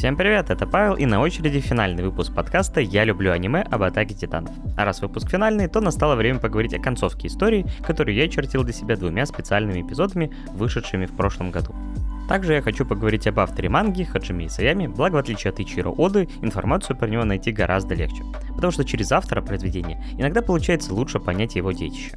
Всем привет, это Павел, и на очереди финальный выпуск подкаста «Я люблю аниме об атаке титанов». А раз выпуск финальный, то настало время поговорить о концовке истории, которую я чертил для себя двумя специальными эпизодами, вышедшими в прошлом году. Также я хочу поговорить об авторе манги Хаджими Исаями, благо в отличие от Ичиро Оды, информацию про него найти гораздо легче, потому что через автора произведения иногда получается лучше понять его детище.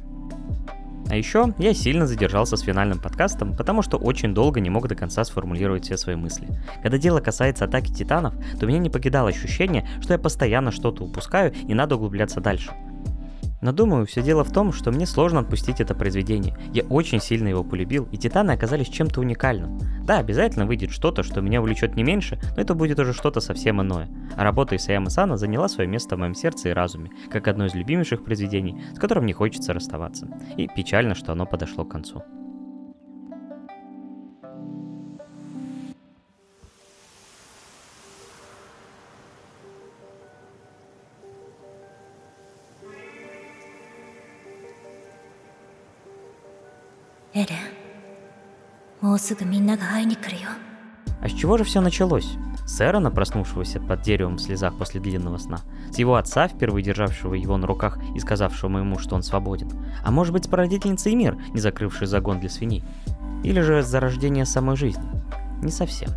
А еще я сильно задержался с финальным подкастом, потому что очень долго не мог до конца сформулировать все свои мысли. Когда дело касается атаки титанов, то меня не покидало ощущение, что я постоянно что-то упускаю и надо углубляться дальше. Но думаю, все дело в том, что мне сложно отпустить это произведение. Я очень сильно его полюбил, и Титаны оказались чем-то уникальным. Да, обязательно выйдет что-то, что меня увлечет не меньше, но это будет уже что-то совсем иное. А работа Исаяма Сана заняла свое место в моем сердце и разуме, как одно из любимейших произведений, с которым не хочется расставаться. И печально, что оно подошло к концу. Эден, а с чего же все началось? С Эрона, проснувшегося под деревом в слезах после длинного сна, с его отца, впервые державшего его на руках и сказавшего ему, что он свободен, а может быть с породительницей мир, не закрывшей загон для свиней, или же с зарождения самой жизни. Не совсем.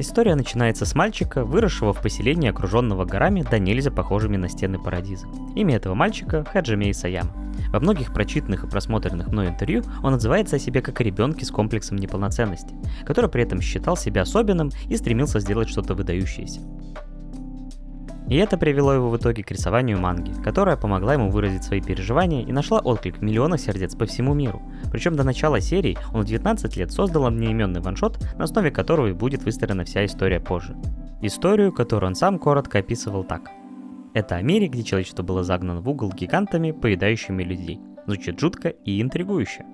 История начинается с мальчика, выросшего в поселении, окруженного горами, да нельзя похожими на стены Парадиза. Имя этого мальчика – Хаджимей Саяма. Во многих прочитанных и просмотренных мной интервью он отзывается о себе как о ребенке с комплексом неполноценности, который при этом считал себя особенным и стремился сделать что-то выдающееся. И это привело его в итоге к рисованию манги, которая помогла ему выразить свои переживания и нашла отклик миллиона сердец по всему миру. Причем до начала серии он в 19 лет создал одноименный ваншот, на основе которого и будет выстроена вся история позже. Историю, которую он сам коротко описывал так. Это о мире, где человечество было загнано в угол гигантами, поедающими людей. Звучит жутко и интригующе.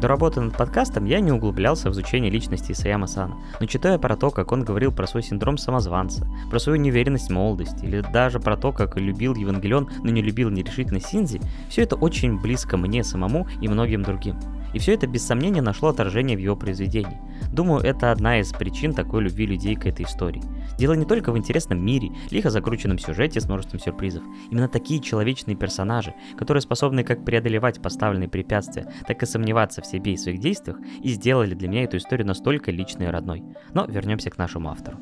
До работы над подкастом я не углублялся в изучение личности Исаяма Сана, но читая про то, как он говорил про свой синдром самозванца, про свою неуверенность молодости, или даже про то, как любил Евангелион, но не любил нерешительно Синзи, все это очень близко мне самому и многим другим. И все это без сомнения нашло отражение в его произведении. Думаю, это одна из причин такой любви людей к этой истории. Дело не только в интересном мире, лихо закрученном сюжете с множеством сюрпризов. Именно такие человечные персонажи, которые способны как преодолевать поставленные препятствия, так и сомневаться в себе и своих действиях, и сделали для меня эту историю настолько личной и родной. Но вернемся к нашему автору.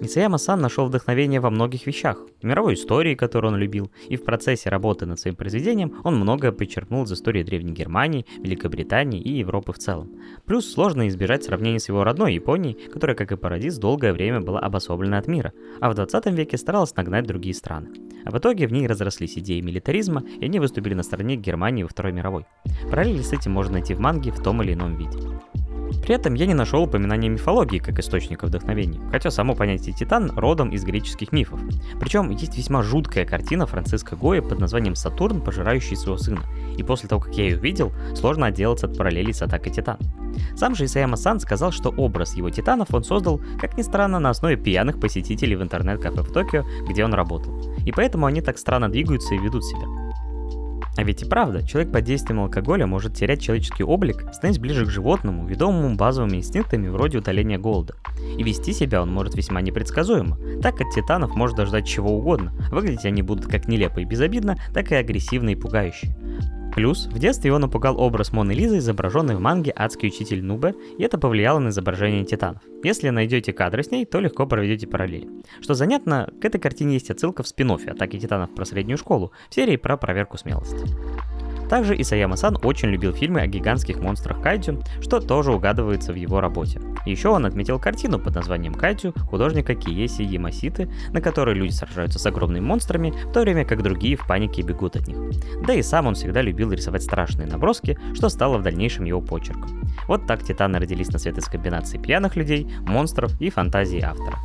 Исаяма Сан нашел вдохновение во многих вещах. В мировой истории, которую он любил, и в процессе работы над своим произведением он многое подчеркнул из истории Древней Германии, Великобритании и Европы в целом. Плюс сложно избежать сравнения с его родной Японией, которая, как и Парадис, долгое время была обособлена от мира, а в 20 веке старалась нагнать другие страны. А в итоге в ней разрослись идеи милитаризма, и они выступили на стороне Германии во Второй мировой. Параллели с этим можно найти в манге в том или ином виде. При этом я не нашел упоминания мифологии как источника вдохновения, хотя само понятие Титан родом из греческих мифов. Причем есть весьма жуткая картина Франциска Гоя под названием «Сатурн, пожирающий своего сына», и после того, как я ее видел, сложно отделаться от параллелей с атакой Титан. Сам же Исаяма Сан сказал, что образ его титанов он создал, как ни странно, на основе пьяных посетителей в интернет-кафе в Токио, где он работал. И поэтому они так странно двигаются и ведут себя. А ведь и правда, человек под действием алкоголя может терять человеческий облик, становясь ближе к животному, ведомому базовыми инстинктами вроде утоления голода. И вести себя он может весьма непредсказуемо. Так от титанов можно ждать чего угодно. Выглядеть они будут как нелепо и безобидно, так и агрессивно и пугающе. Плюс, в детстве его напугал образ Моны Лизы, изображенный в манге «Адский учитель Нубе», и это повлияло на изображение титанов. Если найдете кадры с ней, то легко проведете параллели. Что занятно, к этой картине есть отсылка в спин «Атаки титанов» про среднюю школу, в серии про проверку смелости. Также Исаяма-сан очень любил фильмы о гигантских монстрах Кайдзю, что тоже угадывается в его работе. Еще он отметил картину под названием Кайдзю художника Киеси Ямаситы, на которой люди сражаются с огромными монстрами, в то время как другие в панике бегут от них. Да и сам он всегда любил рисовать страшные наброски, что стало в дальнейшем его почерком. Вот так Титаны родились на свет из комбинации пьяных людей, монстров и фантазии автора.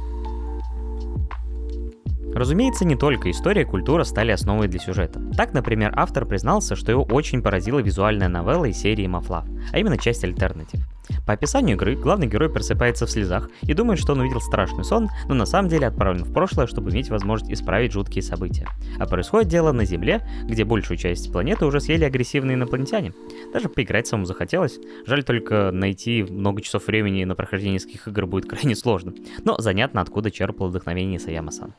Разумеется, не только история и культура стали основой для сюжета. Так, например, автор признался, что его очень поразила визуальная новелла из серии Мафлав, а именно часть Альтернатив. По описанию игры, главный герой просыпается в слезах и думает, что он увидел страшный сон, но на самом деле отправлен в прошлое, чтобы иметь возможность исправить жуткие события. А происходит дело на Земле, где большую часть планеты уже съели агрессивные инопланетяне. Даже поиграть самому захотелось. Жаль только найти много часов времени на прохождение нескольких игр будет крайне сложно. Но занятно, откуда черпал вдохновение Саяма-сан.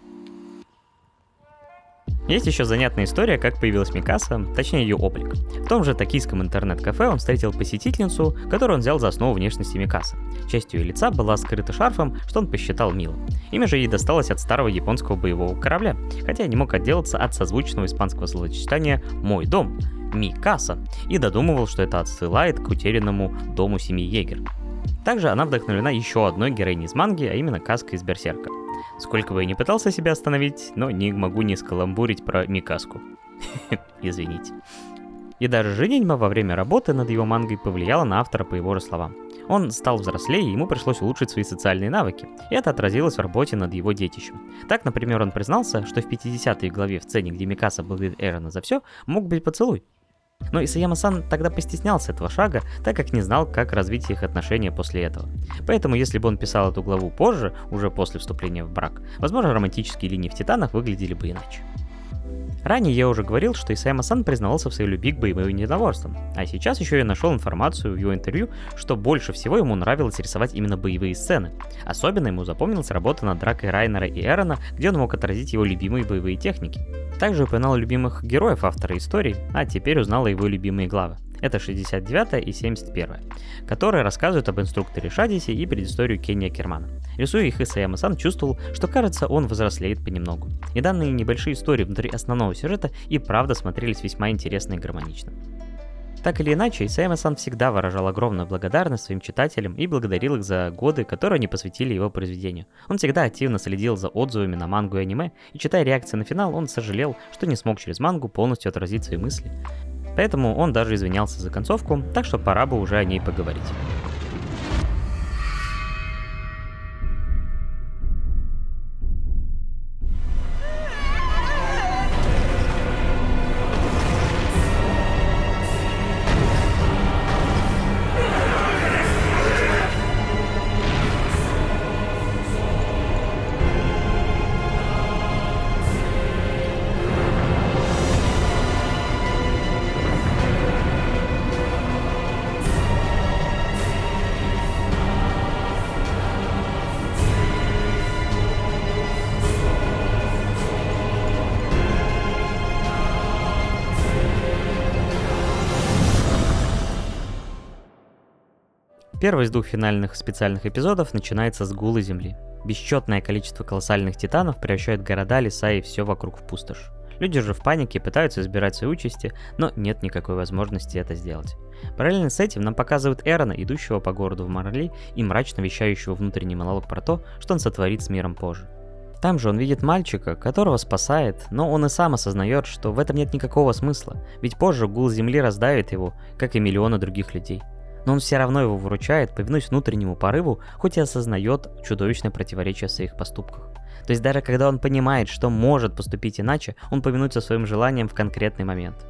Есть еще занятная история, как появилась Микаса, точнее ее облик. В том же токийском интернет-кафе он встретил посетительницу, которую он взял за основу внешности Микасы. Часть ее лица была скрыта шарфом, что он посчитал милым. Имя же ей досталось от старого японского боевого корабля, хотя не мог отделаться от созвучного испанского словосочетания «мой дом», Микаса, и додумывал, что это отсылает к утерянному дому семьи Егер. Также она вдохновлена еще одной героиней из манги, а именно Каской из Берсерка. Сколько бы я ни пытался себя остановить, но не могу не скаламбурить про Микаску. Извините. И даже женитьба во время работы над его мангой повлияла на автора по его же словам. Он стал взрослее, и ему пришлось улучшить свои социальные навыки, и это отразилось в работе над его детищем. Так, например, он признался, что в 50-й главе в сцене, где Микаса благодарит Эрона за все, мог быть поцелуй. Но Исаяма-сан тогда постеснялся этого шага, так как не знал, как развить их отношения после этого. Поэтому, если бы он писал эту главу позже, уже после вступления в брак, возможно, романтические линии в Титанах выглядели бы иначе. Ранее я уже говорил, что Исайма-сан признавался в своей любви к боевым единоборствам, а сейчас еще я нашел информацию в его интервью, что больше всего ему нравилось рисовать именно боевые сцены. Особенно ему запомнилась работа над дракой Райнера и Эрона, где он мог отразить его любимые боевые техники. Также упоминал любимых героев автора истории, а теперь узнал его любимые главы. Это 69 и 71, которые рассказывают об инструкторе Шадисе и предысторию Кения Кермана. Рисуя их, Исаяма-сан чувствовал, что кажется, он взрослеет понемногу. И данные небольшие истории внутри основного сюжета и правда смотрелись весьма интересно и гармонично. Так или иначе, Исайма-сан всегда выражал огромную благодарность своим читателям и благодарил их за годы, которые они посвятили его произведению. Он всегда активно следил за отзывами на мангу и аниме, и читая реакции на финал, он сожалел, что не смог через мангу полностью отразить свои мысли. Поэтому он даже извинялся за концовку, так что пора бы уже о ней поговорить. Первый из двух финальных специальных эпизодов начинается с гула Земли. Бесчетное количество колоссальных титанов превращает города, леса и все вокруг в пустошь. Люди же в панике пытаются избирать свои участи, но нет никакой возможности это сделать. Параллельно с этим нам показывают Эрона, идущего по городу в Марли и мрачно вещающего внутренний монолог про то, что он сотворит с миром позже. Там же он видит мальчика, которого спасает, но он и сам осознает, что в этом нет никакого смысла, ведь позже гул земли раздавит его, как и миллионы других людей но он все равно его выручает, повинуясь внутреннему порыву, хоть и осознает чудовищное противоречие в своих поступках. То есть даже когда он понимает, что может поступить иначе, он повинуется своим желаниям в конкретный момент.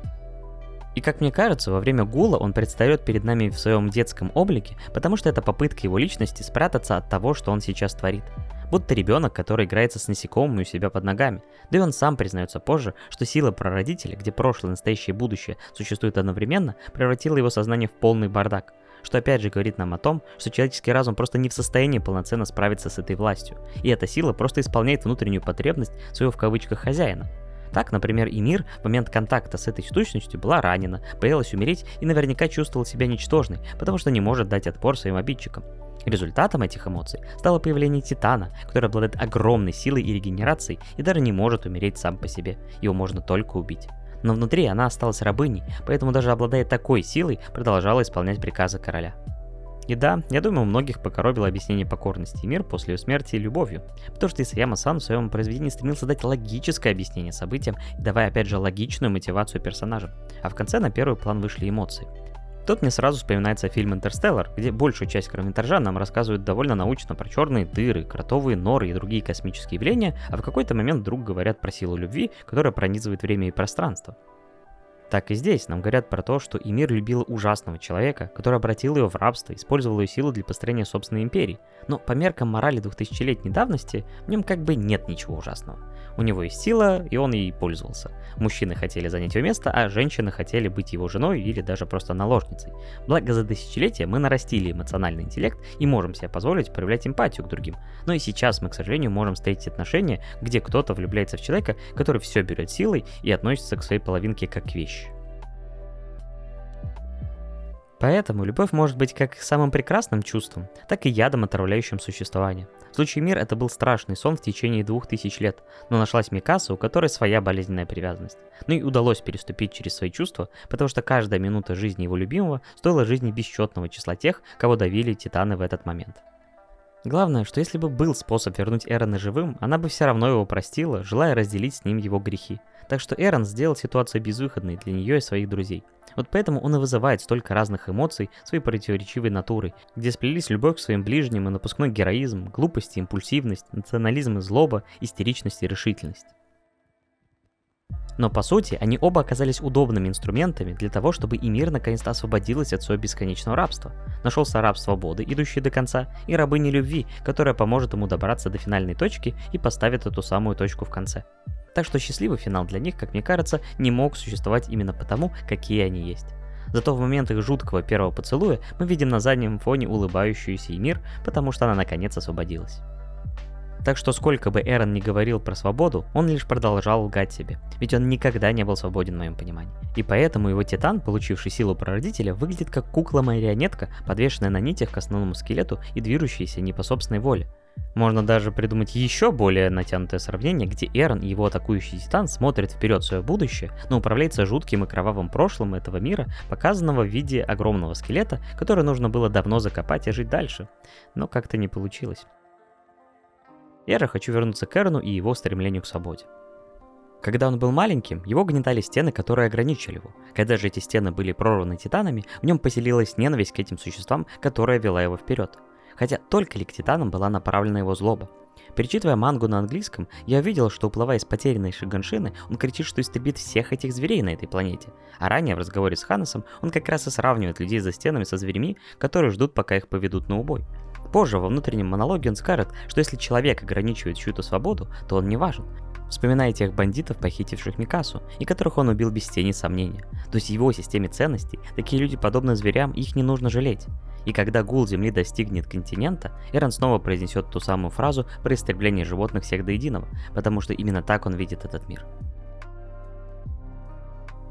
И как мне кажется, во время гула он предстает перед нами в своем детском облике, потому что это попытка его личности спрятаться от того, что он сейчас творит. Будто ребенок, который играется с насекомыми у себя под ногами. Да и он сам признается позже, что сила прародителя, где прошлое, настоящее и будущее существуют одновременно, превратила его сознание в полный бардак что опять же говорит нам о том, что человеческий разум просто не в состоянии полноценно справиться с этой властью, и эта сила просто исполняет внутреннюю потребность своего в кавычках хозяина. Так, например, и мир в момент контакта с этой сущностью была ранена, боялась умереть и наверняка чувствовал себя ничтожной, потому что не может дать отпор своим обидчикам. Результатом этих эмоций стало появление Титана, который обладает огромной силой и регенерацией и даже не может умереть сам по себе, его можно только убить но внутри она осталась рабыней, поэтому даже обладая такой силой, продолжала исполнять приказы короля. И да, я думаю, многих покоробило объяснение покорности и мир после ее смерти и любовью, потому что Исаяма-сан в своем произведении стремился дать логическое объяснение событиям, давая опять же логичную мотивацию персонажам, а в конце на первый план вышли эмоции – Тут мне сразу вспоминается фильм «Интерстеллар», где большую часть короткометража нам рассказывают довольно научно про черные дыры, кротовые норы и другие космические явления, а в какой-то момент вдруг говорят про силу любви, которая пронизывает время и пространство. Так и здесь нам говорят про то, что Эмир любила ужасного человека, который обратил ее в рабство, использовал ее силу для построения собственной империи. Но по меркам морали 2000-летней давности в нем как бы нет ничего ужасного. У него есть сила, и он ей пользовался. Мужчины хотели занять его место, а женщины хотели быть его женой или даже просто наложницей. Благо за тысячелетия мы нарастили эмоциональный интеллект и можем себе позволить проявлять эмпатию к другим. Но и сейчас мы, к сожалению, можем встретить отношения, где кто-то влюбляется в человека, который все берет силой и относится к своей половинке как к вещи. Поэтому любовь может быть как самым прекрасным чувством, так и ядом, отравляющим существование. В случае мир это был страшный сон в течение двух тысяч лет, но нашлась Микаса, у которой своя болезненная привязанность. Ну и удалось переступить через свои чувства, потому что каждая минута жизни его любимого стоила жизни бесчетного числа тех, кого давили титаны в этот момент. Главное, что если бы был способ вернуть Эрона живым, она бы все равно его простила, желая разделить с ним его грехи. Так что Эрон сделал ситуацию безвыходной для нее и своих друзей. Вот поэтому он и вызывает столько разных эмоций своей противоречивой натурой, где сплелись любовь к своим ближним и напускной героизм, глупость и импульсивность, национализм и злоба, истеричность и решительность. Но по сути, они оба оказались удобными инструментами для того, чтобы и мир наконец-то освободилась от своего бесконечного рабства. Нашелся раб свободы, идущий до конца, и рабыни любви, которая поможет ему добраться до финальной точки и поставит эту самую точку в конце. Так что счастливый финал для них, как мне кажется, не мог существовать именно потому, какие они есть. Зато в момент их жуткого первого поцелуя мы видим на заднем фоне улыбающуюся Эмир, потому что она наконец освободилась. Так что сколько бы Эрон не говорил про свободу, он лишь продолжал лгать себе, ведь он никогда не был свободен в моем понимании. И поэтому его титан, получивший силу прародителя, выглядит как кукла-марионетка, подвешенная на нитях к основному скелету и движущаяся не по собственной воле. Можно даже придумать еще более натянутое сравнение, где Эрон и его атакующий титан смотрят вперед в свое будущее, но управляется жутким и кровавым прошлым этого мира, показанного в виде огромного скелета, который нужно было давно закопать и жить дальше. Но как-то не получилось. Я же хочу вернуться к Эрону и его стремлению к свободе. Когда он был маленьким, его гнетали стены, которые ограничили его. Когда же эти стены были прорваны титанами, в нем поселилась ненависть к этим существам, которая вела его вперед хотя только ли к титанам была направлена его злоба. Перечитывая мангу на английском, я увидел, что уплывая из потерянной Шиганшины, он кричит, что истребит всех этих зверей на этой планете. А ранее в разговоре с Ханнесом он как раз и сравнивает людей за стенами со зверями, которые ждут, пока их поведут на убой. Позже во внутреннем монологе он скажет, что если человек ограничивает чью-то свободу, то он не важен. Вспоминая тех бандитов, похитивших Микасу, и которых он убил без тени сомнения. То есть в его системе ценностей такие люди подобны зверям, их не нужно жалеть. И когда гул Земли достигнет континента, Эрон снова произнесет ту самую фразу про истребление животных всех до единого, потому что именно так он видит этот мир.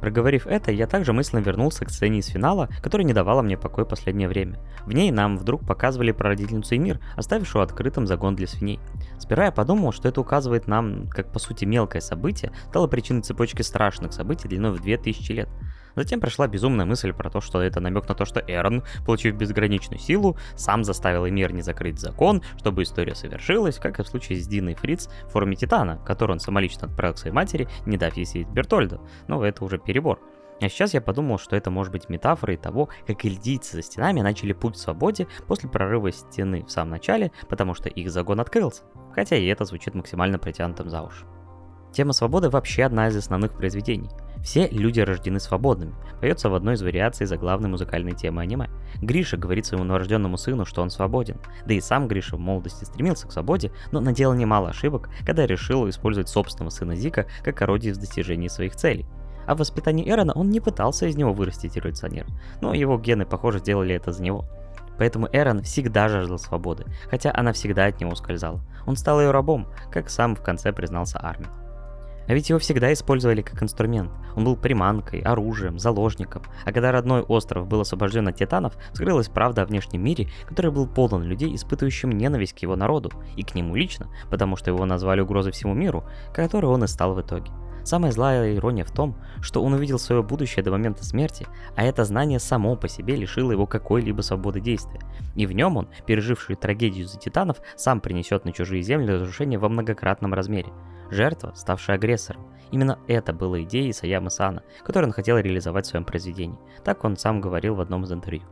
Проговорив это, я также мысленно вернулся к сцене из финала, которая не давала мне покоя последнее время. В ней нам вдруг показывали прародительницу Эмир, оставившую открытым загон для свиней. Сперва я подумал, что это указывает нам, как по сути мелкое событие, стало причиной цепочки страшных событий длиной в 2000 лет. Затем пришла безумная мысль про то, что это намек на то, что Эрон, получив безграничную силу, сам заставил Эмир не закрыть закон, чтобы история совершилась, как и в случае с Диной Фриц в форме Титана, который он самолично отправил к своей матери, не дав ей съесть Бертольда. Но это уже перебор. А сейчас я подумал, что это может быть метафорой того, как эльдийцы за стенами начали путь к свободе после прорыва стены в самом начале, потому что их загон открылся. Хотя и это звучит максимально притянутым за уши. Тема свободы вообще одна из основных произведений. Все люди рождены свободными, поется в одной из вариаций заглавной музыкальной темы аниме. Гриша говорит своему новорожденному сыну, что он свободен. Да и сам Гриша в молодости стремился к свободе, но наделал немало ошибок, когда решил использовать собственного сына Зика как орудие в достижении своих целей. А в воспитании Эрона он не пытался из него вырастить революционера, но его гены, похоже, сделали это за него. Поэтому Эрон всегда жаждал свободы, хотя она всегда от него ускользала. Он стал ее рабом, как сам в конце признался Армин. А ведь его всегда использовали как инструмент. Он был приманкой, оружием, заложником. А когда родной остров был освобожден от титанов, вскрылась правда о внешнем мире, который был полон людей, испытывающим ненависть к его народу, и к нему лично, потому что его назвали угрозой всему миру, которой он и стал в итоге. Самая злая ирония в том, что он увидел свое будущее до момента смерти, а это знание само по себе лишило его какой-либо свободы действия. И в нем он, переживший трагедию за титанов, сам принесет на чужие земли разрушение во многократном размере. Жертва, ставшая агрессором. Именно это было идеей Саямы Сана, которую он хотел реализовать в своем произведении. Так он сам говорил в одном из интервью.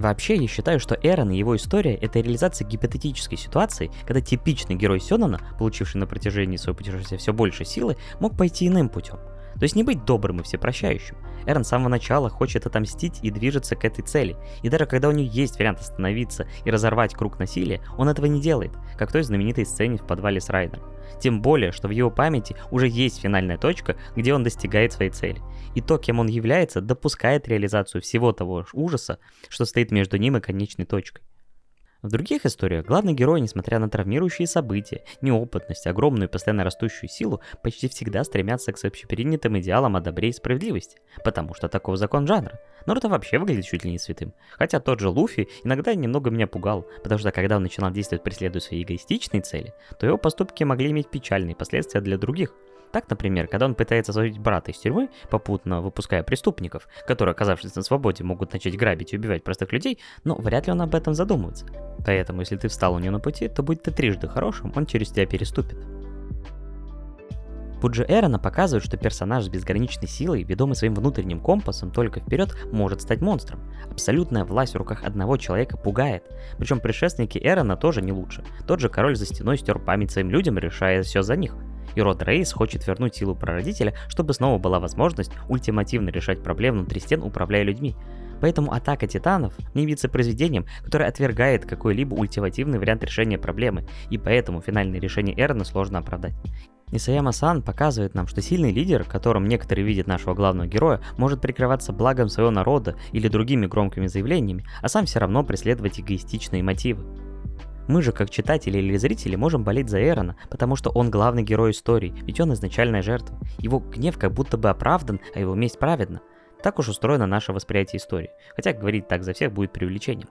Вообще, я считаю, что Эрон и его история — это реализация гипотетической ситуации, когда типичный герой Сёнона, получивший на протяжении своего путешествия все больше силы, мог пойти иным путем. То есть не быть добрым и всепрощающим. Эрон с самого начала хочет отомстить и движется к этой цели. И даже когда у нее есть вариант остановиться и разорвать круг насилия, он этого не делает, как в той знаменитой сцене в подвале с Райдером. Тем более, что в его памяти уже есть финальная точка, где он достигает своей цели. И то, кем он является, допускает реализацию всего того ужаса, что стоит между ним и конечной точкой. В других историях главный герой, несмотря на травмирующие события, неопытность, огромную и постоянно растущую силу, почти всегда стремятся к общепринятым идеалам о добре и справедливости, потому что таков закон жанра. Наруто вообще выглядит чуть ли не святым. Хотя тот же Луфи иногда немного меня пугал, потому что когда он начинал действовать преследуя свои эгоистичные цели, то его поступки могли иметь печальные последствия для других. Так, например, когда он пытается освободить брата из тюрьмы, попутно выпуская преступников, которые, оказавшись на свободе, могут начать грабить и убивать простых людей, но вряд ли он об этом задумывается. Поэтому, если ты встал у него на пути, то будь ты трижды хорошим, он через тебя переступит. Пуджи Эрона показывает, что персонаж с безграничной силой, ведомый своим внутренним компасом только вперед, может стать монстром. Абсолютная власть в руках одного человека пугает. Причем предшественники Эрона тоже не лучше. Тот же король за стеной стер память своим людям, решая все за них. И род Рейс хочет вернуть силу прародителя, чтобы снова была возможность ультимативно решать проблемы внутри стен, управляя людьми. Поэтому атака титанов не видится произведением, которое отвергает какой-либо ультимативный вариант решения проблемы, и поэтому финальное решение Эрона сложно оправдать. Исаяма-сан показывает нам, что сильный лидер, которым некоторые видят нашего главного героя, может прикрываться благом своего народа или другими громкими заявлениями, а сам все равно преследовать эгоистичные мотивы. Мы же, как читатели или зрители, можем болеть за Эрона, потому что он главный герой истории, ведь он изначальная жертва. Его гнев как будто бы оправдан, а его месть праведна. Так уж устроено наше восприятие истории, хотя говорить так за всех будет преувеличением.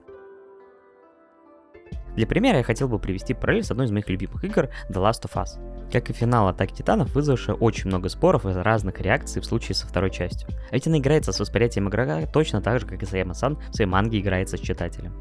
Для примера я хотел бы привести параллель с одной из моих любимых игр The Last of Us. Как и финал Атаки Титанов, вызвавшая очень много споров из разных реакций в случае со второй частью. Ведь она играется с восприятием игрока точно так же, как и Саяма-сан в своей манге играется с читателем.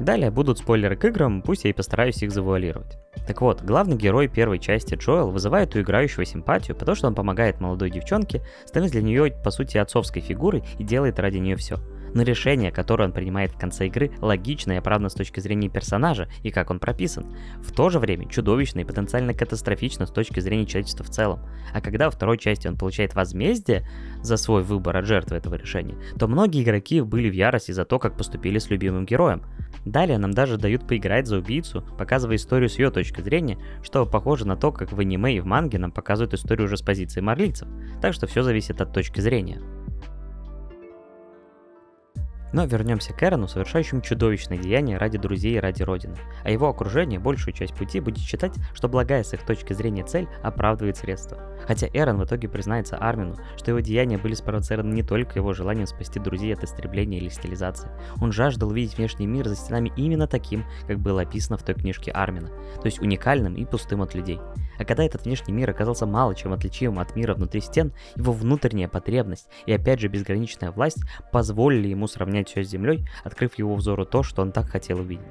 Далее будут спойлеры к играм, пусть я и постараюсь их завуалировать. Так вот, главный герой первой части Джоэл вызывает у играющего симпатию, потому что он помогает молодой девчонке, становясь для нее по сути отцовской фигурой и делает ради нее все но решение, которое он принимает в конце игры, логично и оправдано с точки зрения персонажа и как он прописан. В то же время чудовищно и потенциально катастрофично с точки зрения человечества в целом. А когда во второй части он получает возмездие за свой выбор от жертвы этого решения, то многие игроки были в ярости за то, как поступили с любимым героем. Далее нам даже дают поиграть за убийцу, показывая историю с ее точки зрения, что похоже на то, как в аниме и в манге нам показывают историю уже с позиции марлийцев. Так что все зависит от точки зрения. Но вернемся к Эрону, совершающему чудовищное деяние ради друзей и ради родины. А его окружение большую часть пути будет считать, что благая с их точки зрения цель оправдывает средства. Хотя Эрон в итоге признается Армину, что его деяния были спровоцированы не только его желанием спасти друзей от истребления или стилизации. Он жаждал видеть внешний мир за стенами именно таким, как было описано в той книжке Армина, то есть уникальным и пустым от людей. А когда этот внешний мир оказался мало чем отличимым от мира внутри стен, его внутренняя потребность и опять же безграничная власть позволили ему сравнять все с землей, открыв его взору то, что он так хотел увидеть.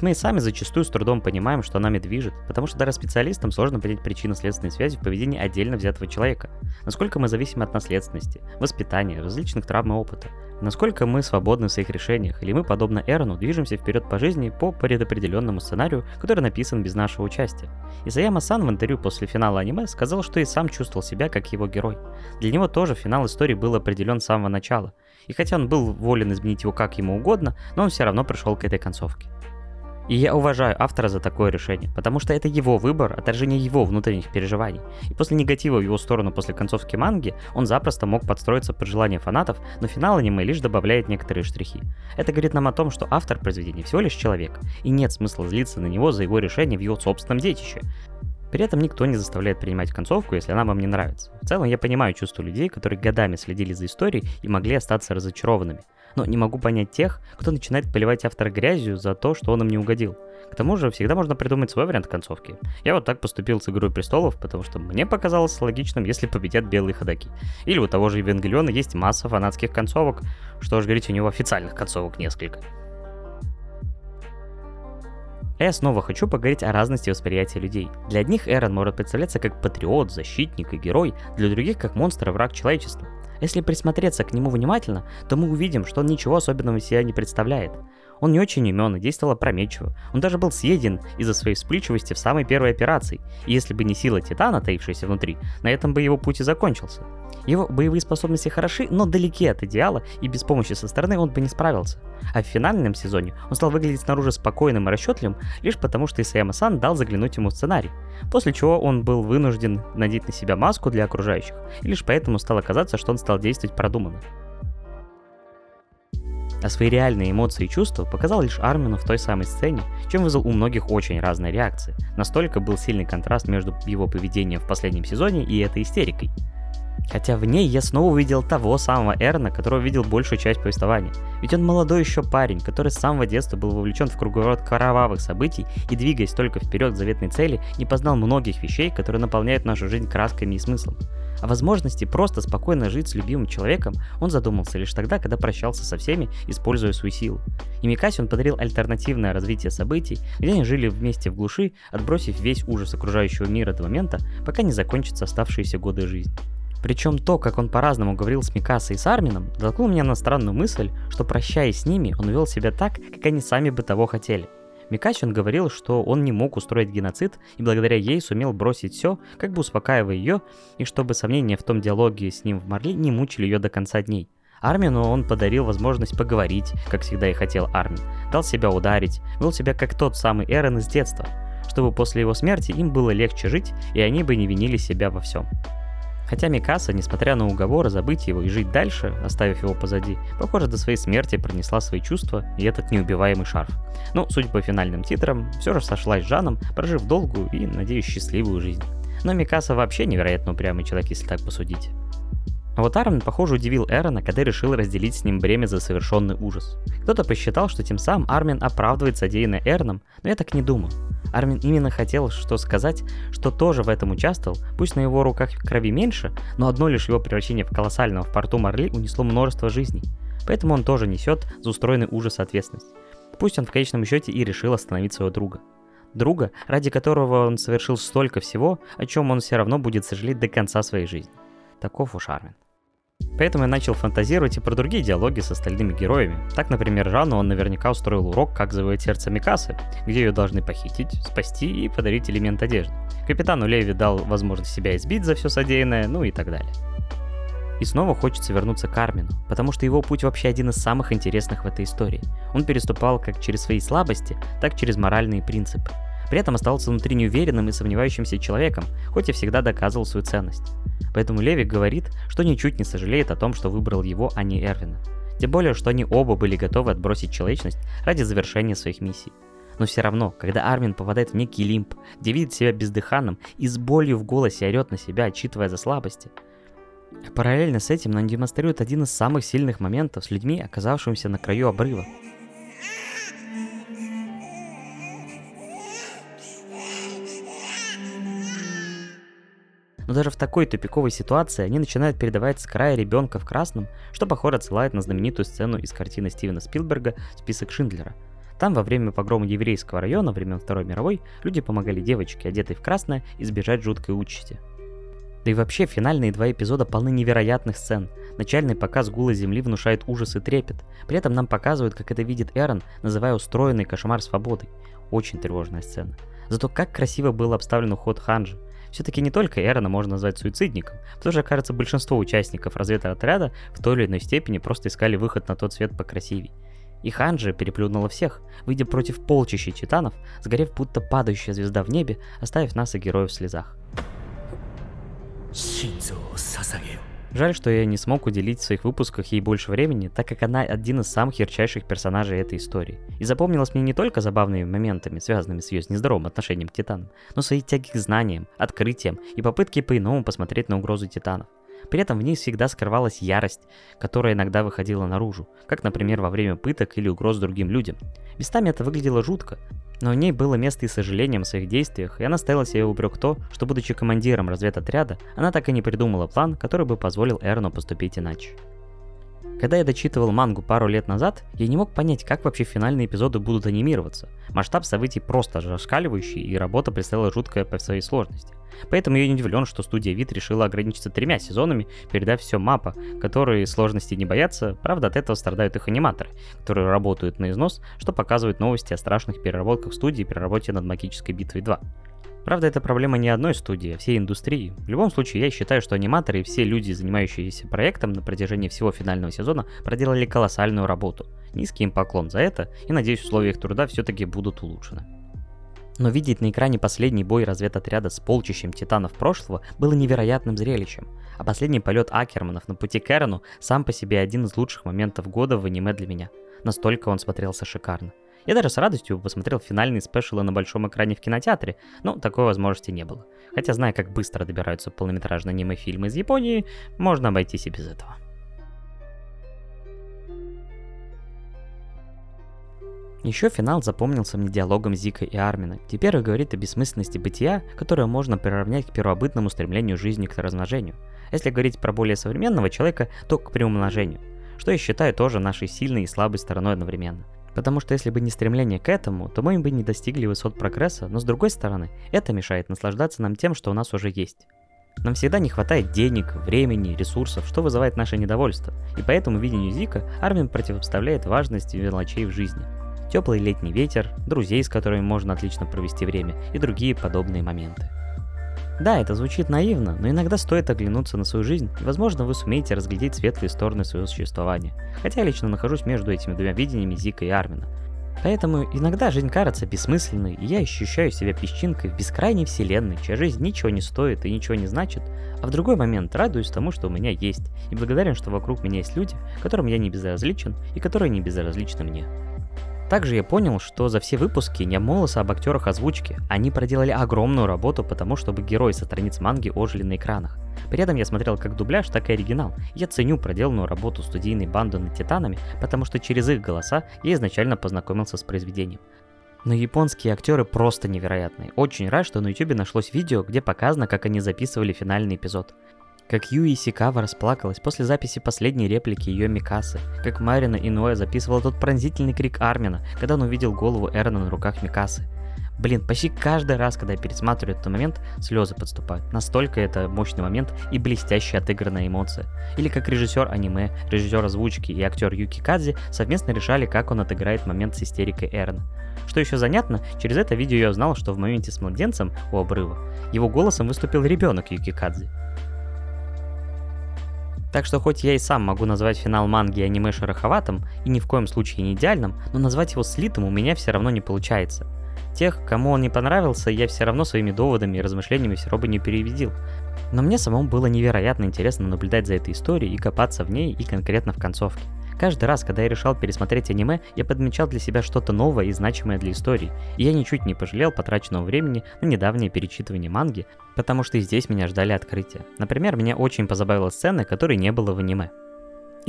Ведь мы и сами зачастую с трудом понимаем, что нами движет, потому что даже специалистам сложно понять причинно-следственные связи в поведении отдельно взятого человека. Насколько мы зависимы от наследственности, воспитания, различных травм и опыта. Насколько мы свободны в своих решениях, или мы, подобно Эрону, движемся вперед по жизни по предопределенному сценарию, который написан без нашего участия. Исаяма-сан в интервью после финала аниме сказал, что и сам чувствовал себя как его герой. Для него тоже финал истории был определен с самого начала. И хотя он был волен изменить его как ему угодно, но он все равно пришел к этой концовке. И я уважаю автора за такое решение, потому что это его выбор, отражение его внутренних переживаний. И после негатива в его сторону после концовки манги, он запросто мог подстроиться под желание фанатов, но финал аниме лишь добавляет некоторые штрихи. Это говорит нам о том, что автор произведения всего лишь человек, и нет смысла злиться на него за его решение в его собственном детище. При этом никто не заставляет принимать концовку, если она вам не нравится. В целом я понимаю чувства людей, которые годами следили за историей и могли остаться разочарованными но не могу понять тех, кто начинает поливать автора грязью за то, что он им не угодил. К тому же, всегда можно придумать свой вариант концовки. Я вот так поступил с Игрой Престолов, потому что мне показалось логичным, если победят белые ходаки. Или у того же Евангелиона есть масса фанатских концовок, что уж говорить, у него официальных концовок несколько. Я снова хочу поговорить о разности восприятия людей. Для одних Эрон может представляться как патриот, защитник и герой, для других как монстр и враг человечества. Если присмотреться к нему внимательно, то мы увидим, что он ничего особенного из себя не представляет. Он не очень умен и действовал опрометчиво. Он даже был съеден из-за своей вспыльчивости в самой первой операции. И если бы не сила Титана, таившаяся внутри, на этом бы его путь и закончился. Его боевые способности хороши, но далеки от идеала, и без помощи со стороны он бы не справился. А в финальном сезоне он стал выглядеть снаружи спокойным и расчетливым, лишь потому что Исаяма-сан дал заглянуть ему в сценарий. После чего он был вынужден надеть на себя маску для окружающих, и лишь поэтому стало казаться, что он стал действовать продуманно. А свои реальные эмоции и чувства показал лишь Армину в той самой сцене, чем вызвал у многих очень разные реакции. Настолько был сильный контраст между его поведением в последнем сезоне и этой истерикой. Хотя в ней я снова увидел того самого Эрна, которого видел большую часть повествования. Ведь он молодой еще парень, который с самого детства был вовлечен в круговорот кровавых событий и, двигаясь только вперед к заветной цели, не познал многих вещей, которые наполняют нашу жизнь красками и смыслом. О возможности просто спокойно жить с любимым человеком он задумался лишь тогда, когда прощался со всеми, используя свою силу. И Микасе он подарил альтернативное развитие событий, где они жили вместе в глуши, отбросив весь ужас окружающего мира до момента, пока не закончатся оставшиеся годы жизни. Причем то, как он по-разному говорил с Микасой и с Армином, толкнул меня на странную мысль, что прощаясь с ними, он вел себя так, как они сами бы того хотели. Микаси он говорил, что он не мог устроить геноцид и благодаря ей сумел бросить все, как бы успокаивая ее, и чтобы сомнения в том диалоге с ним в Марли не мучили ее до конца дней. Армину он подарил возможность поговорить, как всегда и хотел Армин, дал себя ударить, вел себя как тот самый Эрен из детства, чтобы после его смерти им было легче жить, и они бы не винили себя во всем. Хотя Микаса, несмотря на уговоры забыть его и жить дальше, оставив его позади, похоже, до своей смерти пронесла свои чувства и этот неубиваемый шарф. Но, судя по финальным титрам, все же сошлась с Жаном, прожив долгую и, надеюсь, счастливую жизнь. Но Микаса вообще невероятно упрямый человек, если так посудить. А вот Армин, похоже, удивил Эрона, когда решил разделить с ним бремя за совершенный ужас. Кто-то посчитал, что тем самым Армин оправдывает содеянное Эроном, но я так не думаю. Армин именно хотел что сказать, что тоже в этом участвовал, пусть на его руках крови меньше, но одно лишь его превращение в колоссального в порту Марли унесло множество жизней. Поэтому он тоже несет за устроенный ужас ответственность. Пусть он в конечном счете и решил остановить своего друга. Друга, ради которого он совершил столько всего, о чем он все равно будет сожалеть до конца своей жизни. Таков уж Армин. Поэтому я начал фантазировать и про другие диалоги с остальными героями. Так, например, Жанну он наверняка устроил урок, как завоевать сердце Микасы, где ее должны похитить, спасти и подарить элемент одежды. Капитану Леви дал возможность себя избить за все содеянное, ну и так далее. И снова хочется вернуться к Армину, потому что его путь вообще один из самых интересных в этой истории. Он переступал как через свои слабости, так через моральные принципы. При этом оставался внутри неуверенным и сомневающимся человеком, хоть и всегда доказывал свою ценность. Поэтому Леви говорит, что ничуть не сожалеет о том, что выбрал его, а не Эрвина. Тем более, что они оба были готовы отбросить человечность ради завершения своих миссий. Но все равно, когда Армин попадает в некий лимп, где видит себя бездыханным и с болью в голосе орет на себя, отчитывая за слабости, параллельно с этим нам демонстрирует один из самых сильных моментов с людьми, оказавшимися на краю обрыва – Но даже в такой тупиковой ситуации они начинают передавать с края ребенка в красном, что похоже отсылает на знаменитую сцену из картины Стивена Спилберга «Список Шиндлера». Там во время погрома еврейского района времен Второй мировой люди помогали девочке, одетой в красное, избежать жуткой участи. Да и вообще, финальные два эпизода полны невероятных сцен. Начальный показ гула земли внушает ужас и трепет. При этом нам показывают, как это видит Эрон, называя устроенный кошмар свободой. Очень тревожная сцена. Зато как красиво был обставлен уход Ханжи. Все-таки не только Эрона можно назвать суицидником, что, кажется, большинство участников разведотряда в той или иной степени просто искали выход на тот свет покрасивей. И Ханжи переплюнула всех, выйдя против полчища титанов, сгорев будто падающая звезда в небе, оставив нас и героев в слезах. Жаль, что я не смог уделить в своих выпусках ей больше времени, так как она один из самых ярчайших персонажей этой истории. И запомнилась мне не только забавными моментами, связанными с ее нездоровым отношением к Титанам, но своей тяги к знаниям, открытиям и попытки по-иному посмотреть на угрозу Титанов. При этом в ней всегда скрывалась ярость, которая иногда выходила наружу, как, например, во время пыток или угроз другим людям. Местами это выглядело жутко, но в ней было место и сожалением о своих действиях, и она ставила себе упрек то, что, будучи командиром разведотряда, она так и не придумала план, который бы позволил Эрну поступить иначе. Когда я дочитывал мангу пару лет назад, я не мог понять, как вообще финальные эпизоды будут анимироваться. Масштаб событий просто зашкаливающий, и работа представила жуткая по своей сложности. Поэтому я не удивлен, что студия Вид решила ограничиться тремя сезонами, передав все мапа, которые сложности не боятся, правда от этого страдают их аниматоры, которые работают на износ, что показывает новости о страшных переработках студии при работе над Магической битвой 2. Правда, это проблема не одной студии, а всей индустрии. В любом случае, я считаю, что аниматоры и все люди, занимающиеся проектом на протяжении всего финального сезона, проделали колоссальную работу. Низкий им поклон за это, и надеюсь, условия их труда все-таки будут улучшены. Но видеть на экране последний бой разведотряда с полчищем титанов прошлого было невероятным зрелищем. А последний полет Акерманов на пути к Эрону сам по себе один из лучших моментов года в аниме для меня. Настолько он смотрелся шикарно. Я даже с радостью посмотрел финальные спешилы на большом экране в кинотеатре, но такой возможности не было. Хотя, зная, как быстро добираются полнометражные аниме-фильмы из Японии, можно обойтись и без этого. Еще финал запомнился мне диалогом Зика и Армина, где первый говорит о бессмысленности бытия, которое можно приравнять к первобытному стремлению жизни к размножению. Если говорить про более современного человека, то к приумножению, что я считаю тоже нашей сильной и слабой стороной одновременно. Потому что если бы не стремление к этому, то мы бы не достигли высот прогресса, но с другой стороны, это мешает наслаждаться нам тем, что у нас уже есть. Нам всегда не хватает денег, времени, ресурсов, что вызывает наше недовольство, и поэтому видению Зика Армин противопоставляет важность мелочей в жизни. Теплый летний ветер, друзей, с которыми можно отлично провести время, и другие подобные моменты. Да, это звучит наивно, но иногда стоит оглянуться на свою жизнь, и возможно вы сумеете разглядеть светлые стороны своего существования. Хотя я лично нахожусь между этими двумя видениями Зика и Армина. Поэтому иногда жизнь кажется бессмысленной, и я ощущаю себя песчинкой в бескрайней вселенной, чья жизнь ничего не стоит и ничего не значит, а в другой момент радуюсь тому, что у меня есть, и благодарен, что вокруг меня есть люди, которым я не безразличен и которые не безразличны мне. Также я понял, что за все выпуски не обмолвился об актерах озвучки. Они проделали огромную работу потому, чтобы герои со страниц манги ожили на экранах. При этом я смотрел как дубляж, так и оригинал. Я ценю проделанную работу студийной банды над Титанами, потому что через их голоса я изначально познакомился с произведением. Но японские актеры просто невероятные. Очень рад, что на YouTube нашлось видео, где показано, как они записывали финальный эпизод. Как Юи Сикава расплакалась после записи последней реплики ее Микасы. Как Марина Иноэ записывала тот пронзительный крик Армина, когда он увидел голову Эрона на руках Микасы. Блин, почти каждый раз, когда я пересматриваю этот момент, слезы подступают. Настолько это мощный момент и блестящая отыгранная эмоция. Или как режиссер аниме, режиссер озвучки и актер Юки Кадзи совместно решали, как он отыграет момент с истерикой Эрона. Что еще занятно, через это видео я узнал, что в моменте с младенцем у обрыва его голосом выступил ребенок Юки Кадзи. Так что хоть я и сам могу назвать финал манги и аниме шероховатым, и ни в коем случае не идеальным, но назвать его слитым у меня все равно не получается. Тех, кому он не понравился, я все равно своими доводами и размышлениями все равно не переведил. Но мне самому было невероятно интересно наблюдать за этой историей и копаться в ней и конкретно в концовке. Каждый раз, когда я решал пересмотреть аниме, я подмечал для себя что-то новое и значимое для истории, и я ничуть не пожалел потраченного времени на недавнее перечитывание манги, потому что и здесь меня ждали открытия. Например, меня очень позабавила сцена, которой не было в аниме.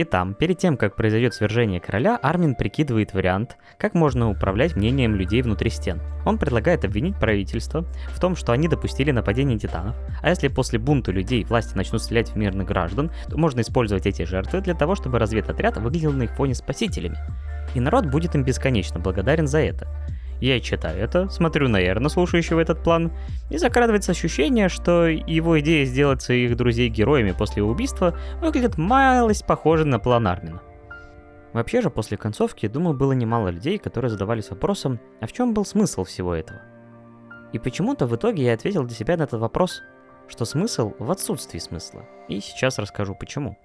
И там, перед тем, как произойдет свержение короля, Армин прикидывает вариант, как можно управлять мнением людей внутри стен. Он предлагает обвинить правительство в том, что они допустили нападение титанов, а если после бунта людей власти начнут стрелять в мирных граждан, то можно использовать эти жертвы для того, чтобы разведотряд выглядел на их фоне спасителями. И народ будет им бесконечно благодарен за это. Я читаю это, смотрю на Эрна, слушающего этот план, и закрадывается ощущение, что его идея сделать своих друзей героями после убийства выглядит малость похожей на план Армина. Вообще же, после концовки, думаю, было немало людей, которые задавались вопросом, а в чем был смысл всего этого? И почему-то в итоге я ответил для себя на этот вопрос, что смысл в отсутствии смысла. И сейчас расскажу почему.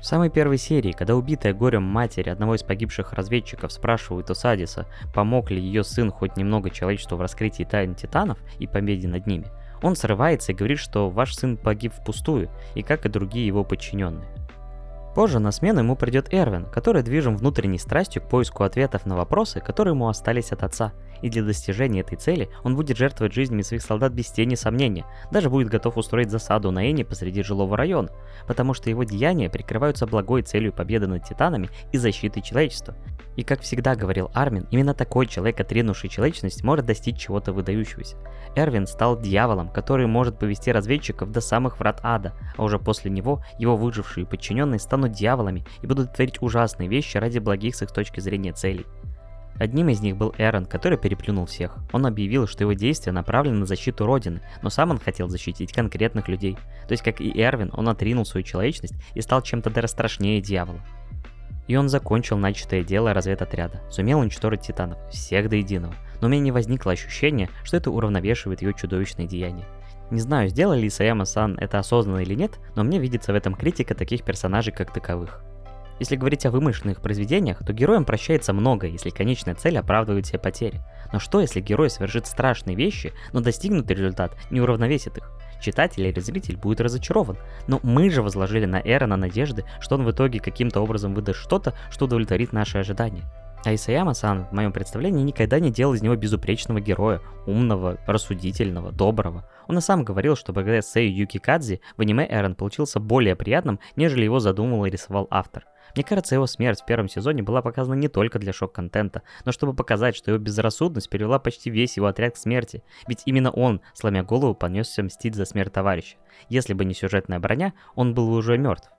В самой первой серии, когда убитая горем матери одного из погибших разведчиков спрашивает у Садиса, помог ли ее сын хоть немного человечеству в раскрытии тайн титанов и победе над ними, он срывается и говорит, что ваш сын погиб впустую, и как и другие его подчиненные. Позже на смену ему придет Эрвин, который движим внутренней страстью к поиску ответов на вопросы, которые ему остались от отца. И для достижения этой цели он будет жертвовать жизнями своих солдат без тени сомнения, даже будет готов устроить засаду на Эне посреди жилого района, потому что его деяния прикрываются благой целью победы над титанами и защиты человечества. И как всегда говорил Армин, именно такой человек, отринувший человечность, может достичь чего-то выдающегося. Эрвин стал дьяволом, который может повести разведчиков до самых врат ада, а уже после него его выжившие подчиненные станут дьяволами и будут творить ужасные вещи ради благих с их точки зрения целей. Одним из них был Эрон, который переплюнул всех. Он объявил, что его действия направлены на защиту Родины, но сам он хотел защитить конкретных людей. То есть, как и Эрвин, он отринул свою человечность и стал чем-то даже страшнее дьявола. И он закончил начатое дело разведотряда, сумел уничтожить титанов, всех до единого. Но у меня не возникло ощущения, что это уравновешивает ее чудовищные деяния. Не знаю, сделали ли Саяма-сан это осознанно или нет, но мне видится в этом критика таких персонажей как таковых. Если говорить о вымышленных произведениях, то героям прощается много, если конечная цель оправдывает все потери. Но что, если герой совершит страшные вещи, но достигнутый результат не уравновесит их? Читатель или зритель будет разочарован. Но мы же возложили на Эрона надежды, что он в итоге каким-то образом выдаст что-то, что удовлетворит наши ожидания. А Исаяма-сан, в моем представлении, никогда не делал из него безупречного героя, умного, рассудительного, доброго. Он и сам говорил, что благодаря Сею Юки Кадзи в аниме Эрон получился более приятным, нежели его задумывал и рисовал автор. Мне кажется, его смерть в первом сезоне была показана не только для шок-контента, но чтобы показать, что его безрассудность перевела почти весь его отряд к смерти, ведь именно он, сломя голову, понесся мстить за смерть товарища. Если бы не сюжетная броня, он был бы уже мертв.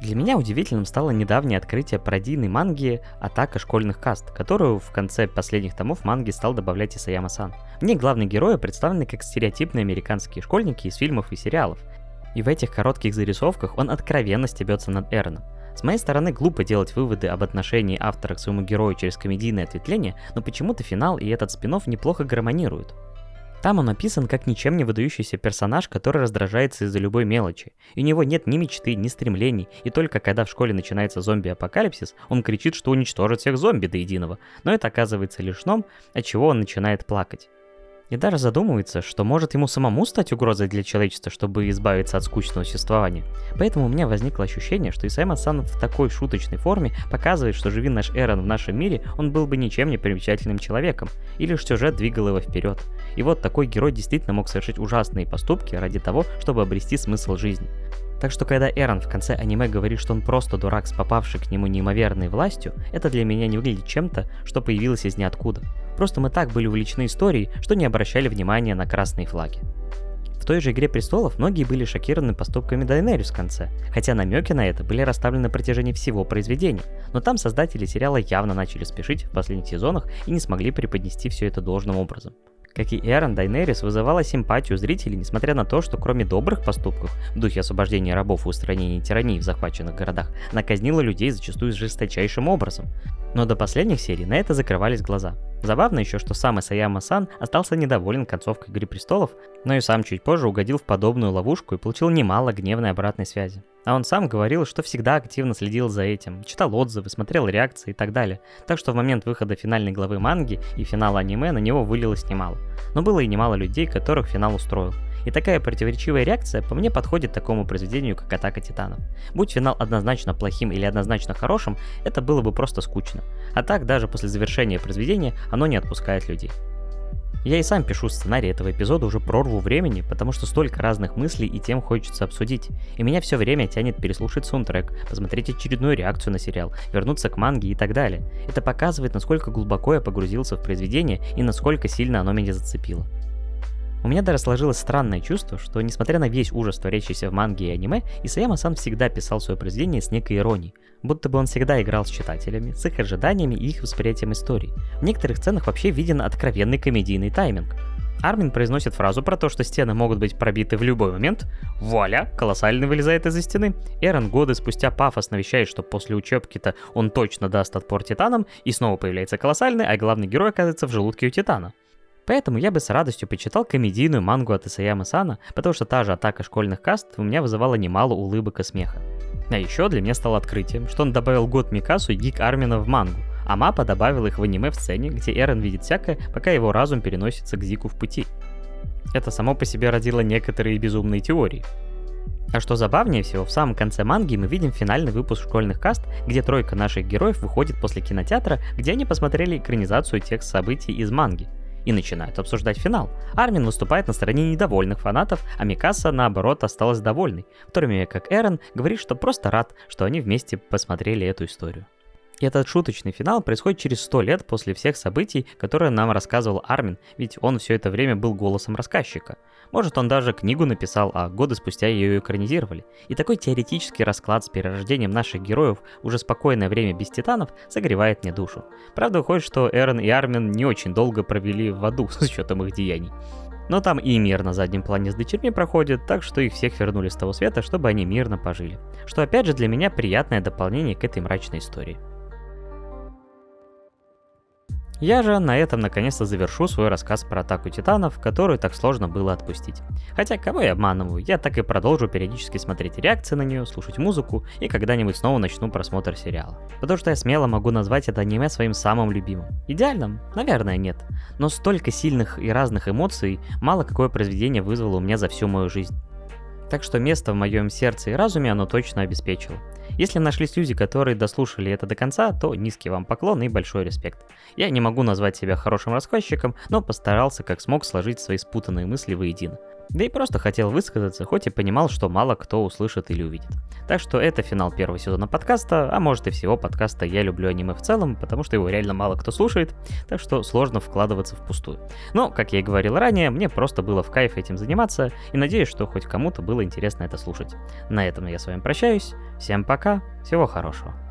Для меня удивительным стало недавнее открытие пародийной манги «Атака школьных каст», которую в конце последних томов манги стал добавлять Исаяма-сан. В ней главные герои представлены как стереотипные американские школьники из фильмов и сериалов, и в этих коротких зарисовках он откровенно стебется над Эроном. С моей стороны глупо делать выводы об отношении автора к своему герою через комедийное ответвление, но почему-то финал и этот спин неплохо гармонируют. Там он описан как ничем не выдающийся персонаж, который раздражается из-за любой мелочи. И у него нет ни мечты, ни стремлений, и только когда в школе начинается зомби-апокалипсис, он кричит, что уничтожит всех зомби до единого. Но это оказывается лишь сном, от чего он начинает плакать. И даже задумывается, что может ему самому стать угрозой для человечества, чтобы избавиться от скучного существования. Поэтому у меня возникло ощущение, что Исайма Сан в такой шуточной форме показывает, что живи наш Эрон в нашем мире, он был бы ничем не примечательным человеком, или что сюжет двигал его вперед. И вот такой герой действительно мог совершить ужасные поступки ради того, чтобы обрести смысл жизни. Так что когда Эрон в конце аниме говорит, что он просто дурак с попавшей к нему неимоверной властью, это для меня не выглядит чем-то, что появилось из ниоткуда. Просто мы так были увлечены историей, что не обращали внимания на красные флаги. В той же «Игре престолов» многие были шокированы поступками Дайнерис в конце, хотя намеки на это были расставлены на протяжении всего произведения, но там создатели сериала явно начали спешить в последних сезонах и не смогли преподнести все это должным образом. Как и Эрон, Дайнерис вызывала симпатию зрителей, несмотря на то, что кроме добрых поступков, в духе освобождения рабов и устранения тирании в захваченных городах, она казнила людей зачастую жесточайшим образом. Но до последних серий на это закрывались глаза. Забавно еще, что сам Исаяма-сан остался недоволен концовкой «Игры престолов», но и сам чуть позже угодил в подобную ловушку и получил немало гневной обратной связи. А он сам говорил, что всегда активно следил за этим, читал отзывы, смотрел реакции и так далее. Так что в момент выхода финальной главы манги и финала аниме на него вылилось немало. Но было и немало людей, которых финал устроил. И такая противоречивая реакция по мне подходит такому произведению, как «Атака Титанов». Будь финал однозначно плохим или однозначно хорошим, это было бы просто скучно. А так, даже после завершения произведения, оно не отпускает людей. Я и сам пишу сценарий этого эпизода уже прорву времени, потому что столько разных мыслей и тем хочется обсудить. И меня все время тянет переслушать саундтрек, посмотреть очередную реакцию на сериал, вернуться к манге и так далее. Это показывает, насколько глубоко я погрузился в произведение и насколько сильно оно меня зацепило. У меня даже сложилось странное чувство, что несмотря на весь ужас, творящийся в манге и аниме, Исаяма сам всегда писал свое произведение с некой иронией, будто бы он всегда играл с читателями, с их ожиданиями и их восприятием истории. В некоторых сценах вообще виден откровенный комедийный тайминг. Армин произносит фразу про то, что стены могут быть пробиты в любой момент. Вуаля, колоссально вылезает из-за стены. Эрон годы спустя пафосно вещает, что после учебки-то он точно даст отпор титанам, и снова появляется колоссальный, а главный герой оказывается в желудке у титана. Поэтому я бы с радостью почитал комедийную мангу от Исаяма Сана, потому что та же атака школьных каст у меня вызывала немало улыбок и смеха. А еще для меня стало открытием, что он добавил год Микасу и Гик Армина в мангу, а Мапа добавил их в аниме в сцене, где Эрон видит всякое, пока его разум переносится к Зику в пути. Это само по себе родило некоторые безумные теории. А что забавнее всего, в самом конце манги мы видим финальный выпуск школьных каст, где тройка наших героев выходит после кинотеатра, где они посмотрели экранизацию тех событий из манги и начинают обсуждать финал. Армин выступает на стороне недовольных фанатов, а Микаса, наоборот, осталась довольной, в то время как Эрен говорит, что просто рад, что они вместе посмотрели эту историю. И этот шуточный финал происходит через сто лет после всех событий, которые нам рассказывал Армин, ведь он все это время был голосом рассказчика. Может, он даже книгу написал, а годы спустя ее экранизировали. И такой теоретический расклад с перерождением наших героев уже спокойное время без титанов согревает мне душу. Правда, выходит, что Эрон и Армин не очень долго провели в аду с учетом их деяний. Но там и мир на заднем плане с дочерьми проходит, так что их всех вернули с того света, чтобы они мирно пожили. Что опять же для меня приятное дополнение к этой мрачной истории. Я же на этом наконец-то завершу свой рассказ про атаку титанов, которую так сложно было отпустить. Хотя, кого я обманываю, я так и продолжу периодически смотреть реакции на нее, слушать музыку и когда-нибудь снова начну просмотр сериала. Потому что я смело могу назвать это аниме своим самым любимым. Идеальным? Наверное, нет. Но столько сильных и разных эмоций мало какое произведение вызвало у меня за всю мою жизнь. Так что место в моем сердце и разуме оно точно обеспечило. Если нашлись люди, которые дослушали это до конца, то низкий вам поклон и большой респект. Я не могу назвать себя хорошим рассказчиком, но постарался как смог сложить свои спутанные мысли воедино. Да и просто хотел высказаться, хоть и понимал, что мало кто услышит или увидит. Так что это финал первого сезона подкаста, а может и всего подкаста «Я люблю аниме» в целом, потому что его реально мало кто слушает, так что сложно вкладываться в пустую. Но, как я и говорил ранее, мне просто было в кайф этим заниматься, и надеюсь, что хоть кому-то было интересно это слушать. На этом я с вами прощаюсь, всем пока, всего хорошего.